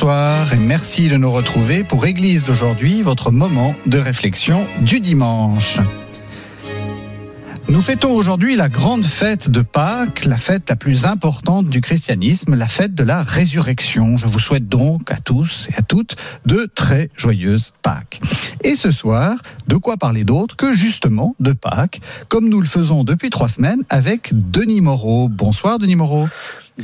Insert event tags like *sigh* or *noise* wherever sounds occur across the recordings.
Bonsoir et merci de nous retrouver pour Église d'aujourd'hui, votre moment de réflexion du dimanche. Nous fêtons aujourd'hui la grande fête de Pâques, la fête la plus importante du christianisme, la fête de la résurrection. Je vous souhaite donc à tous et à toutes de très joyeuses Pâques. Et ce soir, de quoi parler d'autre que justement de Pâques, comme nous le faisons depuis trois semaines avec Denis Moreau. Bonsoir Denis Moreau.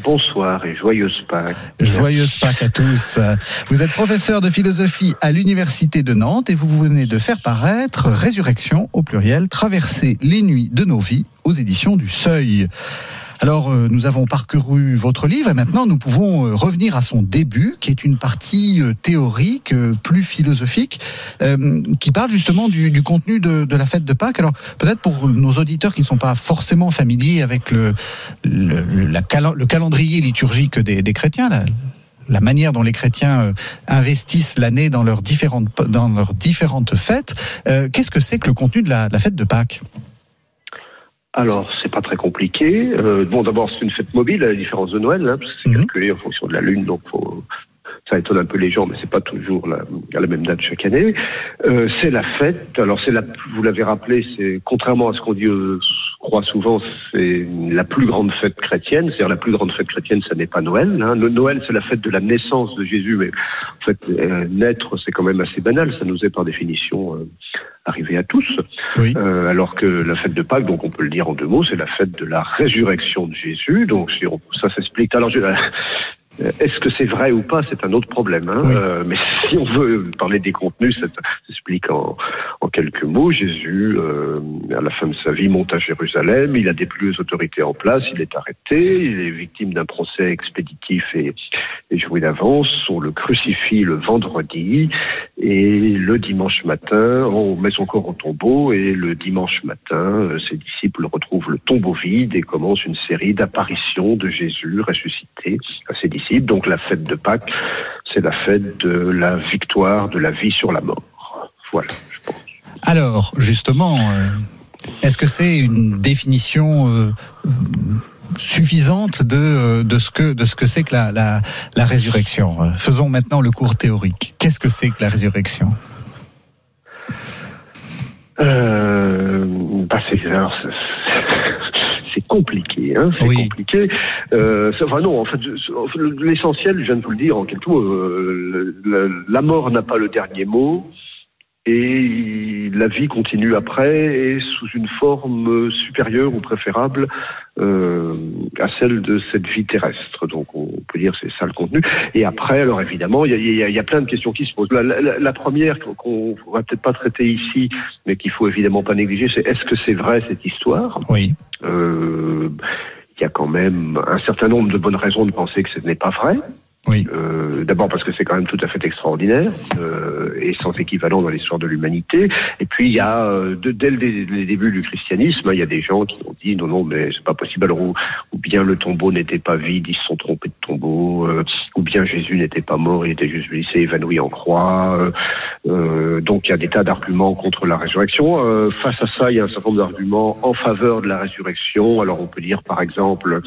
Bonsoir et joyeuse Pâques. Joyeuse Pâques à tous. Vous êtes professeur de philosophie à l'Université de Nantes et vous venez de faire paraître Résurrection au pluriel, traverser les nuits de nos vies aux éditions du Seuil. Alors, euh, nous avons parcouru votre livre et maintenant nous pouvons euh, revenir à son début, qui est une partie euh, théorique, plus philosophique, qui parle justement du, contenu de, la fête de Pâques. Alors, peut-être pour nos auditeurs qui ne sont pas forcément familiers avec le, le, calendrier liturgique des, chrétiens, la, manière dont les chrétiens investissent l'année dans leurs différentes fêtes, qu'est-ce que c'est que le contenu de la fête de Pâques? Alors, c'est pas très compliqué. Euh, bon, d'abord, c'est une fête mobile, à la différence de Noël, hein, parce que c'est mhm. calculé en fonction de la Lune, donc faut, ça étonne un peu les gens, mais c'est pas toujours la, à la même date chaque année. Euh, c'est la fête. Alors, c'est la, vous l'avez rappelé, c'est contrairement à ce qu'on dit, euh, croit souvent, c'est la plus grande fête chrétienne. C'est-à-dire la plus grande fête chrétienne, ça n'est pas Noël. Hein. Noël, c'est la fête de la naissance de Jésus, mais en fait, euh, naître, c'est quand même assez banal. Ça nous est par définition euh, arrivé à tous. Euh, alors que la fête de Pâques, donc on peut le dire en deux mots, c'est la fête de la résurrection de Jésus. Donc si ça s'explique. Alors je, euh, est-ce que c'est vrai ou pas, c'est un autre problème. Hein euh, mais *laughs* si on veut parler des contenus, ça s'explique en, en, quelques mots. Jésus, euh, à la fin de sa vie, monte à Jérusalem. Il a des plus autorités en place. Il est arrêté. Il est victime d'un procès expéditif et, et joué d'avance. On le crucifie le vendredi et le dimanche matin, on met son corps au tombeau et le dimanche matin, euh, ses disciples retrouvent le tombeau vide et commencent une série d'apparitions de Jésus ressuscité à ses disciples donc la fête de Pâques, c'est la fête de la victoire de la vie sur la mort. Voilà, je pense. Alors, justement, euh, est-ce que c'est une définition euh, suffisante euh, de, ce que de ce que c'est que la, résurrection? Faisons maintenant le cours théorique. Qu'est-ce que c'est que la résurrection? Bah c'est compliqué, hein, c'est compliqué. Euh, enfin non, en fait, l'essentiel, je viens de vous le dire en quelques mots, euh, la, mort n'a pas le dernier mot et la vie continue après et sous une forme supérieure ou préférable euh, à celle de cette vie terrestre. Donc on peut dire c'est ça le contenu. Et après, alors évidemment, il y a, y a, plein de questions qui se posent. La, la, première qu'on va peut-être pas traiter ici, mais qu'il faut évidemment pas négliger, c'est est-ce que c'est vrai cette histoire? Oui. Euh, il y a quand même un certain nombre de bonnes raisons de penser que ce n'est pas vrai. Oui. Euh, D'abord parce que c'est quand même tout à fait extraordinaire euh, et sans équivalent dans l'histoire de l'humanité. Et puis il y a euh, de, dès le, les débuts du christianisme, il y a des gens qui ont dit non non mais c'est pas possible. Alors ou, bien le tombeau n'était pas vide, ils se sont trompés de tombeau, euh, ou bien Jésus n'était pas mort, il était juste blessé, évanoui en croix. Euh, donc il y a des tas d'arguments contre la résurrection. face à ça, il y a un certain nombre d'arguments en faveur de la résurrection. Alors on peut dire par exemple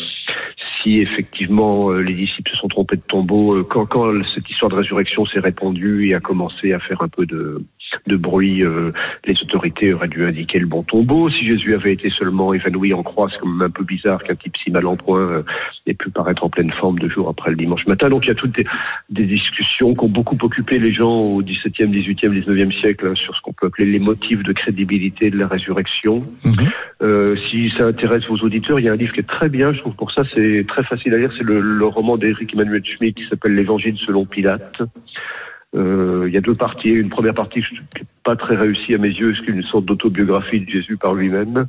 si effectivement les disciples se sont trompés de tombeau euh, quand, quand cette histoire de résurrection s'est répandue et a commencé à faire un peu de, de bruit, euh, les autorités auraient dû indiquer le bon tombeau. Si Jésus avait été seulement évanoui en croix, c'est quand même un peu bizarre qu'un type si mal en point euh, ait pu paraître en pleine forme deux jours après le dimanche matin. Donc il y a toutes des, des discussions qui ont beaucoup occupé les gens au XVIIe, XVIIIe, XIXe siècle hein, sur ce qu'on peut appeler les motifs de crédibilité de la résurrection. Mhm. Euh, si ça intéresse vos auditeurs, il y a un livre qui est très bien, je trouve pour ça, c'est très facile à lire, c'est le, le roman d'Éric Emmanuel Schmitt qui s'appelle L'Évangile selon Pilate. Euh, il y a deux parties. Une première partie qui n'est pas très réussie à mes yeux, c'est une sorte d'autobiographie de Jésus par lui-même.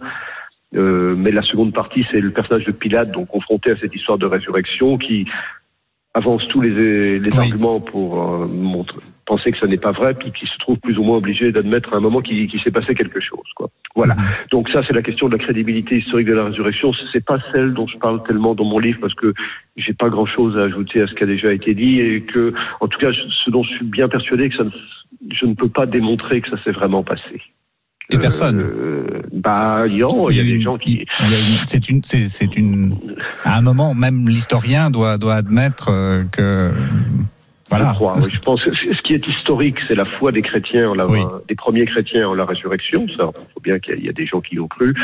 Euh, mais la seconde partie, c'est le personnage de Pilate, donc confronté à cette histoire de résurrection, qui avance tous les, les arguments pour euh, montrer, penser que ça n'est pas vrai, puis qui se trouve plus ou moins obligé d'admettre à un moment qu'il s'est passé quelque chose. Quoi. Voilà. Mhm. Donc ça, c'est la question de la crédibilité historique de la résurrection. C'est pas celle dont je parle tellement dans mon livre parce que j'ai pas grand-chose à ajouter à ce qui a déjà été dit et que, en tout cas, ce dont je suis bien persuadé que ça je ne peux pas démontrer que ça s'est vraiment passé. Et personne. Euh, bah, il y, a, des gens qui. C'est une, c'est une. À un moment, même l'historien doit doit admettre euh, que. Voilà. Je, crois, oui. je pense que ce qui est historique, c'est la foi des chrétiens, la, des premiers chrétiens en la résurrection. Ça, il faut bien qu'il y a des gens qui y ont cru.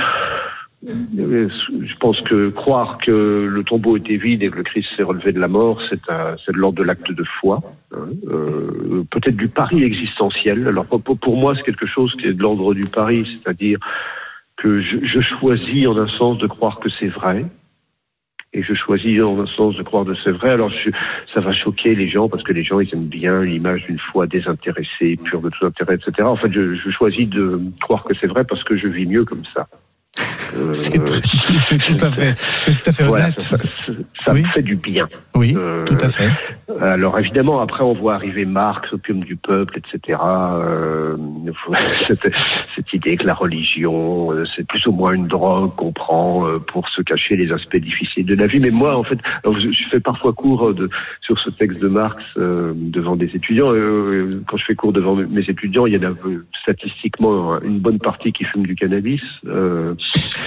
Je pense que croire que le tombeau était vide et que le Christ s'est relevé de la mort, c'est de l'ordre de l'acte de foi, hein. euh, peut-être du pari existentiel. Alors pour, moi, c'est quelque chose qui est de l'ordre du pari, c'est-à-dire que je, je, choisis en un sens de croire que c'est vrai. Et je choisis en un sens de croire que c'est vrai. Alors je, ça va choquer les gens parce que les gens ils aiment bien l'image d'une foi désintéressée, pure de tout intérêt, etc. En fait, je, je choisis de croire que c'est vrai parce que je vis mieux comme ça. Euh, c'est tout à fait, c'est tout à fait *laughs* honnête. ça, me fait du bien. Oui, euh, tout à fait. Alors évidemment, après on voit arriver Marx, opium du peuple, etc. Euh, *laughs* cette, cette, idée que la religion, c'est plus ou moins une drogue qu'on prend pour se cacher les aspects difficiles de la vie. Mais moi, en fait, je fais parfois cours de, sur ce texte de Marx devant des étudiants. quand je fais cours devant mes étudiants, il y en a statistiquement une bonne partie qui fument du cannabis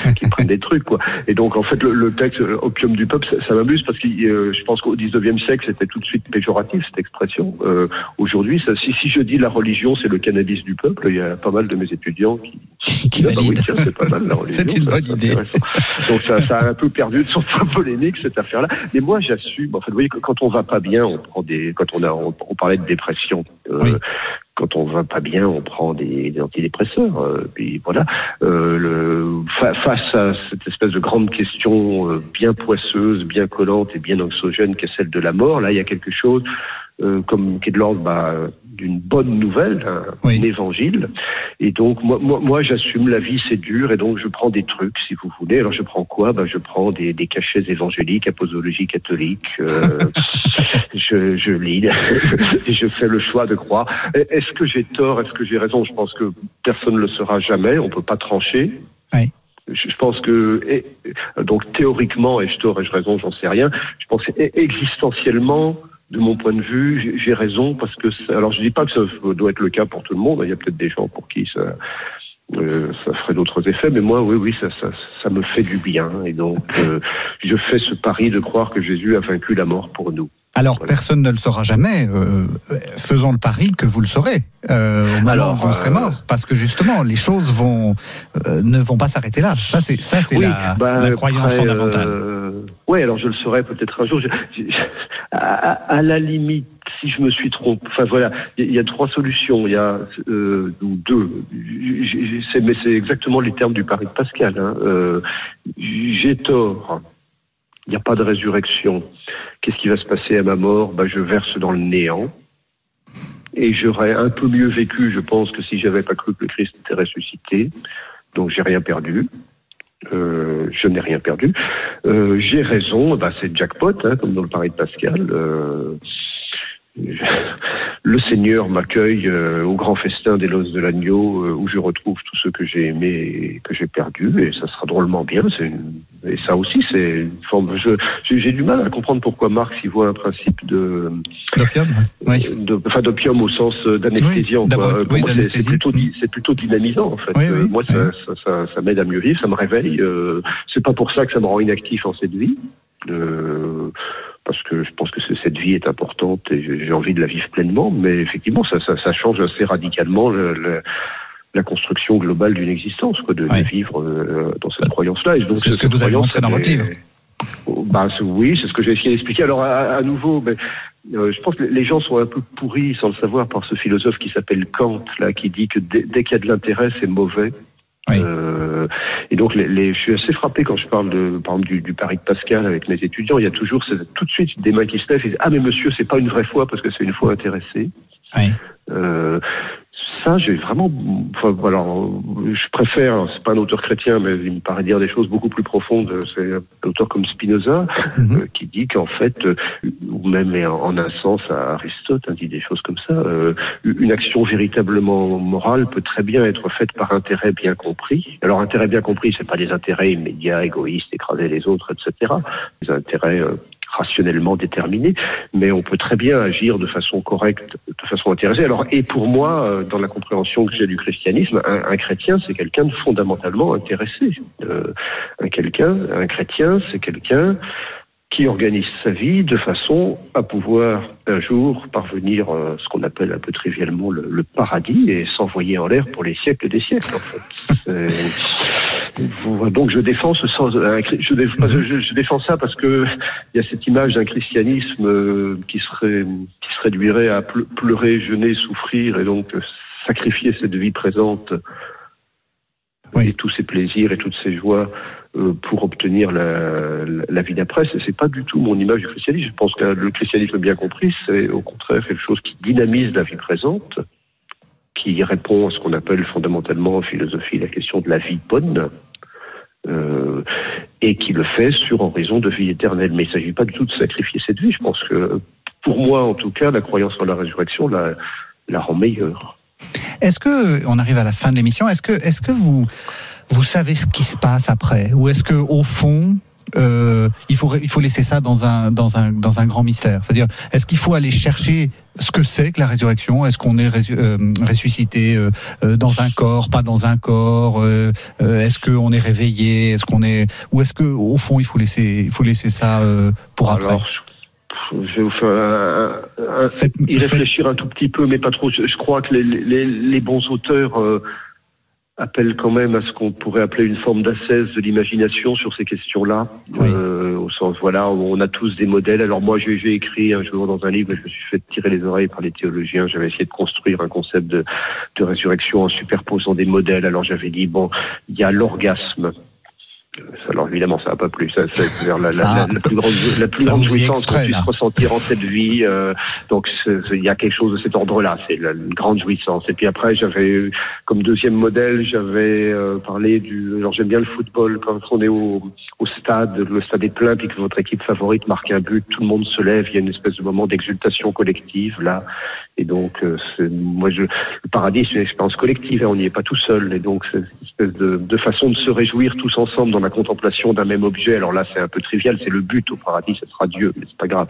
*laughs* qui prennent des trucs, quoi. Et donc, en fait, le, texte euh, opium du peuple, ça, m'amuse parce que euh, je pense qu'au 19e siècle, c'était tout de suite péjoratif, cette expression. Euh, Aujourd'hui, si, si je dis la religion, c'est le cannabis du peuple, il y a pas mal de mes étudiants qui, *laughs* qui ah bah oui, c'est pas mal la *laughs* religion. c'est une bonne idée. Donc, ça, ça, a un peu perdu de son polémique, cette affaire-là. Mais moi, j'assume, en fait, vous voyez, quand on va pas bien, on prend des, quand on a, on, parlait de dépression. Euh, quand on va pas bien, on prend des, des antidépresseurs. Euh, puis voilà. Euh, le, face à cette espèce de grande question euh, bien poisseuse, bien collante et bien anxiogène qu'est celle de la mort, là, il y a quelque chose euh, comme qui est de l'ordre bah, d'une bonne nouvelle, un, évangile. Et donc moi, moi, moi j'assume la vie c'est dur et donc je prends des trucs si vous voulez. Alors je prends quoi? Bah, je prends des, des cachets évangéliques, apostologie catholique. Euh, *laughs* je, je lis *laughs* et je fais le choix de croire. Est-ce que j'ai tort? Est-ce que j'ai raison? Je pense que personne ne le saura jamais. On peut pas trancher. Oui je pense que donc théoriquement, et je je raison, j'en sais rien. Je pense existentiellement, de mon point de vue, j'ai raison parce que alors je dis pas que ça doit être le cas pour tout le monde. Il y a peut-être des gens pour qui ça euh, ça ferait d'autres effets, mais moi, oui, oui, ça, ça, ça me fait du bien. Et donc, euh, je fais ce pari de croire que Jésus a vaincu la mort pour nous. Alors, personne ne le saura jamais. Euh, faisons le pari que vous le saurez euh, au moment où vous serez mort, parce que justement, les choses vont ne vont pas s'arrêter là. Ça, c'est ça, c'est la, bah, la, croyance fondamentale. oui, alors je le saurai peut-être un jour. à, à, la limite, si je me suis trompé, enfin voilà, il y, a trois solutions. Il y a euh, deux, mais c'est exactement les termes du pari de Pascal. Hein. Euh, j'ai tort. Il n'y a pas de résurrection. Qu'est-ce qui va se passer à ma mort? Ben, Je verse dans le néant. Et j'aurais un peu mieux vécu, je pense, que si j'avais pas cru que le Christ était ressuscité. Donc j'ai rien perdu. Euh, je n'ai rien perdu. Euh, j'ai raison, bah, c'est jackpot, hein, comme dans le pari de Pascal. Euh, le Seigneur m'accueille euh, au grand festin des Losses de l'Agneau, euh, où je retrouve tout ce que j'ai aimé et que j'ai perdu, et ça sera drôlement bien. Et ça aussi, c'est une forme. J'ai du mal à comprendre pourquoi Marx y voit un principe de d'opium, oui. enfin d'opium au sens d'anesthésiant. Oui, c'est plutôt, c'est plutôt dynamisant en fait. moi, ça, ça, ça, ça m'aide à mieux vivre, ça me réveille. Euh, c'est pas pour ça que ça me rend inactif en cette vie. Euh, parce que je pense que cette vie est importante et j'ai envie de la vivre pleinement. Mais effectivement, ça, ça, ça change assez radicalement le, le, la construction globale d'une existence, quoi, de vivre euh, dans cette croyance-là. C'est ce que vous avez montré dans votre livre. Bah, oui, c'est ce que j'ai essayé d'expliquer. Alors, à, nouveau, mais, euh, je pense que les gens sont un peu pourris, sans le savoir, par ce philosophe qui s'appelle Kant, là, qui dit que dès, dès qu'il y a de l'intérêt, c'est mauvais. Euh, et donc, les, les, je suis assez frappé quand je parle de, par exemple, du, du pari de Pascal avec mes étudiants. Il y a toujours tout de suite des mains qui se lèvent et disent Ah, mais monsieur, c'est pas une vraie foi parce que c'est une foi intéressée. Oui. Euh, ça, j'ai vraiment, enfin, voilà, je préfère, c'est pas un auteur chrétien, mais il me paraît dire des choses beaucoup plus profondes. C'est un auteur comme Spinoza mhm. euh, qui dit qu'en fait, euh, ou même en, un sens, Aristote hein, dit des choses comme ça. Euh, une action véritablement morale peut très bien être faite par intérêt bien compris. Alors, intérêt bien compris, c'est pas des intérêts immédiats, égoïstes, écraser les autres, etc. Des intérêts rationnellement déterminé, mais on peut très bien agir de façon correcte, de façon intéressée. Alors, et pour moi, euh, dans la compréhension que j'ai du christianisme, un, chrétien, c'est quelqu'un de fondamentalement intéressé. Euh, un quelqu'un, un chrétien, c'est quelqu'un qui organise sa vie de façon à pouvoir un jour parvenir à ce qu'on appelle un peu trivialement le, paradis et s'envoyer en l'air pour les siècles des siècles. En fait. Donc je défends ce sens, mhm. je, je, défends ça parce que il y a cette image d'un christianisme euh, qui serait qui se réduirait à pleurer, jeûner, souffrir et donc sacrifier cette vie présente et tous ses plaisirs et toutes ses joies euh, pour obtenir la, la vie d'après. C'est pas du tout mon image du christianisme. Je pense que le christianisme bien compris, c'est au contraire quelque chose qui dynamise la vie présente, qui répond à ce qu'on appelle fondamentalement en philosophie la question de la vie bonne euh, et qui le fait sur horizon de vie éternelle. Mais il ne s'agit pas du tout de sacrifier cette vie. Je pense que, pour moi en tout cas, la croyance en la résurrection la, la rend meilleure. Est-ce que, on arrive à la fin de l'émission, est-ce que, est-ce que vous, vous savez ce qui se passe après? Ou est-ce que, au fond, euh, il faut il faut laisser ça dans un dans un dans un grand mystère. C'est-à-dire, est-ce qu'il faut aller chercher ce que c'est que la résurrection? Est-ce qu'on est, euh, ressuscité euh, dans un corps, pas dans un corps? Est-ce qu'on est réveillé? Est-ce qu'on est ou est-ce que au fond il faut laisser il faut laisser ça pour après? Je vais vous faire y réfléchir un tout petit peu, mais pas trop. Je, crois que les, les, les bons auteurs appelle quand même à ce qu'on pourrait appeler une forme d'ascèse de l'imagination sur ces questions-là. Euh, au sens, voilà, on a tous des modèles. Alors moi, j'ai écrit un jour dans un livre, je me suis fait tirer les oreilles par les théologiens. J'avais essayé de construire un concept de, de résurrection en superposant des modèles. Alors j'avais dit, bon, il y a l'orgasme alors évidemment, ça n'a pas plu. Ça, c'est la, la, la, la, plus grande, la plus grande jouissance qu'on puisse ressentir en cette vie. Euh, donc il y a quelque chose de cet ordre-là. C'est la, une grande jouissance. Et puis après, j'avais comme deuxième modèle, j'avais euh, parlé du. Alors j'aime bien le football. Quand on est au, au stade, le stade est plein, puis que votre équipe favorite marque un but, tout le monde se lève. Il y a une espèce de moment d'exultation collective là. Et donc, euh, moi, je, le paradis, c'est une expérience collective. Hein, on n'y est pas tout seul. Et donc, c'est une espèce de, de, façon de se réjouir tous ensemble dans la contemplation d'un même objet. Alors là, c'est un peu trivial. C'est le but au paradis. Ce sera Dieu, mais c'est pas grave.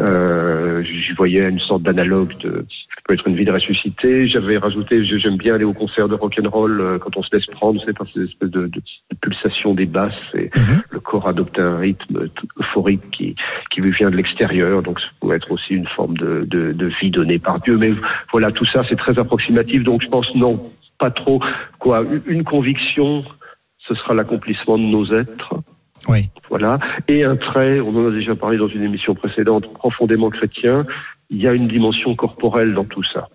Euh, J'y voyais une sorte d'analogue de ce peut être une vie de ressuscité. J'avais rajouté, j'aime bien aller au concert de rock and roll euh, quand on se laisse prendre. C'est par ces espèces de, de, de pulsations des basses. Et mhm. le corps adopte un rythme euphorique qui, qui lui vient de l'extérieur. Donc, ça peut être aussi une forme de, de, de vie donnée par Dieu. Mais voilà, tout ça, c'est très approximatif. Donc, je pense non, pas trop. Quoi, une conviction, ce sera l'accomplissement de nos êtres. Oui. Voilà. Et un trait, on en a déjà parlé dans une émission précédente, profondément chrétien, il y a une dimension corporelle dans tout ça.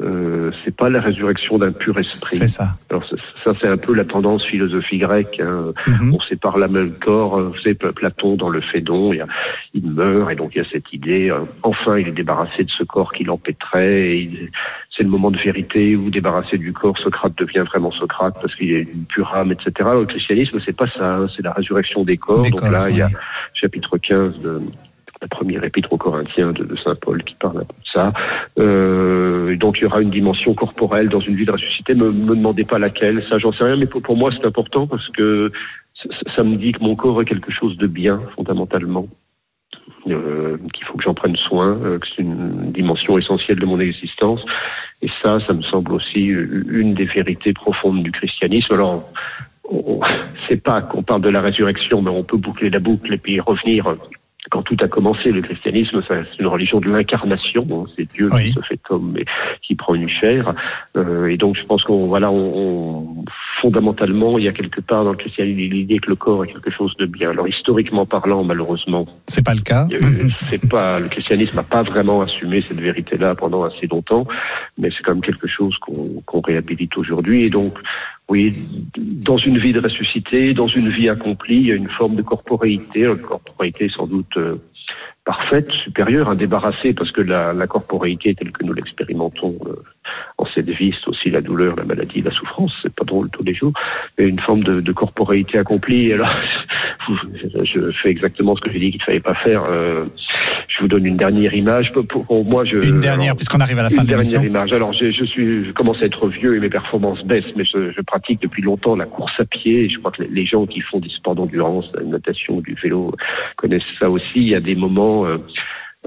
Euh, c'est pas la résurrection d'un pur esprit. C'est ça. Alors ça, c'est un peu la tendance philosophie grecque. Hein. Mhm. On sépare l'âme et le corps. Vous savez, Platon dans le Phédon, il, il, meurt et donc il y a cette idée. Euh, enfin, il est débarrassé de ce corps qui l'empêtrait. C'est le moment de vérité où débarrassé du corps, Socrate devient vraiment Socrate parce qu'il est une pure âme, etc. Le christianisme, c'est pas ça. Hein. C'est la résurrection des corps. donc là, il y a chapitre 15 de la première épître aux Corinthiens de, Saint Paul qui parle un peu de ça. Euh, donc il y aura une dimension corporelle dans une vie de ressuscité. Me, me demandez pas laquelle, ça j'en sais rien, mais pour, moi c'est important parce que ça, me dit que mon corps est quelque chose de bien fondamentalement. Euh, qu'il faut que j'en prenne soin, euh, que c'est une dimension essentielle de mon existence. Et ça, ça me semble aussi une des vérités profondes du christianisme. Alors, c'est pas qu'on parle de la résurrection, mais on peut boucler la boucle et puis revenir quand tout a commencé, le christianisme, c'est une religion de l'incarnation. Hein, c'est Dieu qui se fait homme et qui prend une chair. Euh, et donc, je pense qu'on, voilà, on, fondamentalement, il y a quelque part dans le christianisme l'idée que le corps est quelque chose de bien. Alors, historiquement parlant, malheureusement, c'est pas le cas. c'est pas le christianisme n'a pas vraiment assumé cette vérité-là pendant assez longtemps, mais c'est quand même quelque chose qu'on réhabilite aujourd'hui. Et donc, oui, dans une vie de ressuscité, dans une vie accomplie, il y a une forme de corporéité. La corporéité, sans doute, euh, parfaite, supérieure, indébarrassée, parce que la, la corporéité telle que nous l'expérimentons euh, en cette vie, c'est aussi la douleur, la maladie, la souffrance, c'est pas drôle tous les jours, mais une forme de, de corporéité accomplie. Alors, *laughs* je fais exactement ce que j'ai dit qu'il ne fallait pas faire. Euh, je vous donne une dernière image. Pour, moi, je, une dernière, puisqu'on arrive à la fin de l'émission. Une dernière image. Alors, je, je, suis, je commence à être vieux et mes performances baissent, mais je, je pratique depuis longtemps la course à pied. Je crois que les gens qui font du sport d'endurance, la natation, du vélo, connaissent ça aussi. Il y a des moments, euh,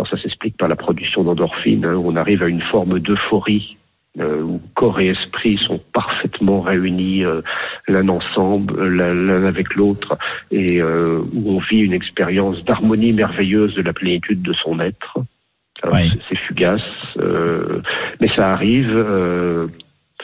ça s'explique par la production d'endorphines, hein, on arrive à une forme d'euphorie euh, où corps et esprit sont parfaitement réunis euh, l'un ensemble, l'un avec l'autre, et euh, où on vit une expérience d'harmonie merveilleuse de la plénitude de son être. C'est fugace, mais ça arrive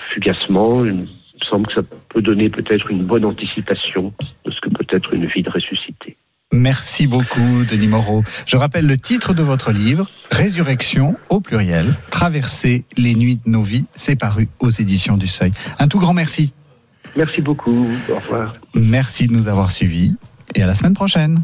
fugacement. Il me semble que ça peut donner peut-être une bonne anticipation de ce que peut être une vie de ressuscité. Merci beaucoup, Denis Moreau. Je rappelle le titre de votre livre, Résurrection au pluriel, Traverser les nuits de nos vies. C'est paru aux éditions du Seuil. Un tout grand merci. Merci beaucoup. Au revoir. Merci de nous avoir suivis et à la semaine prochaine.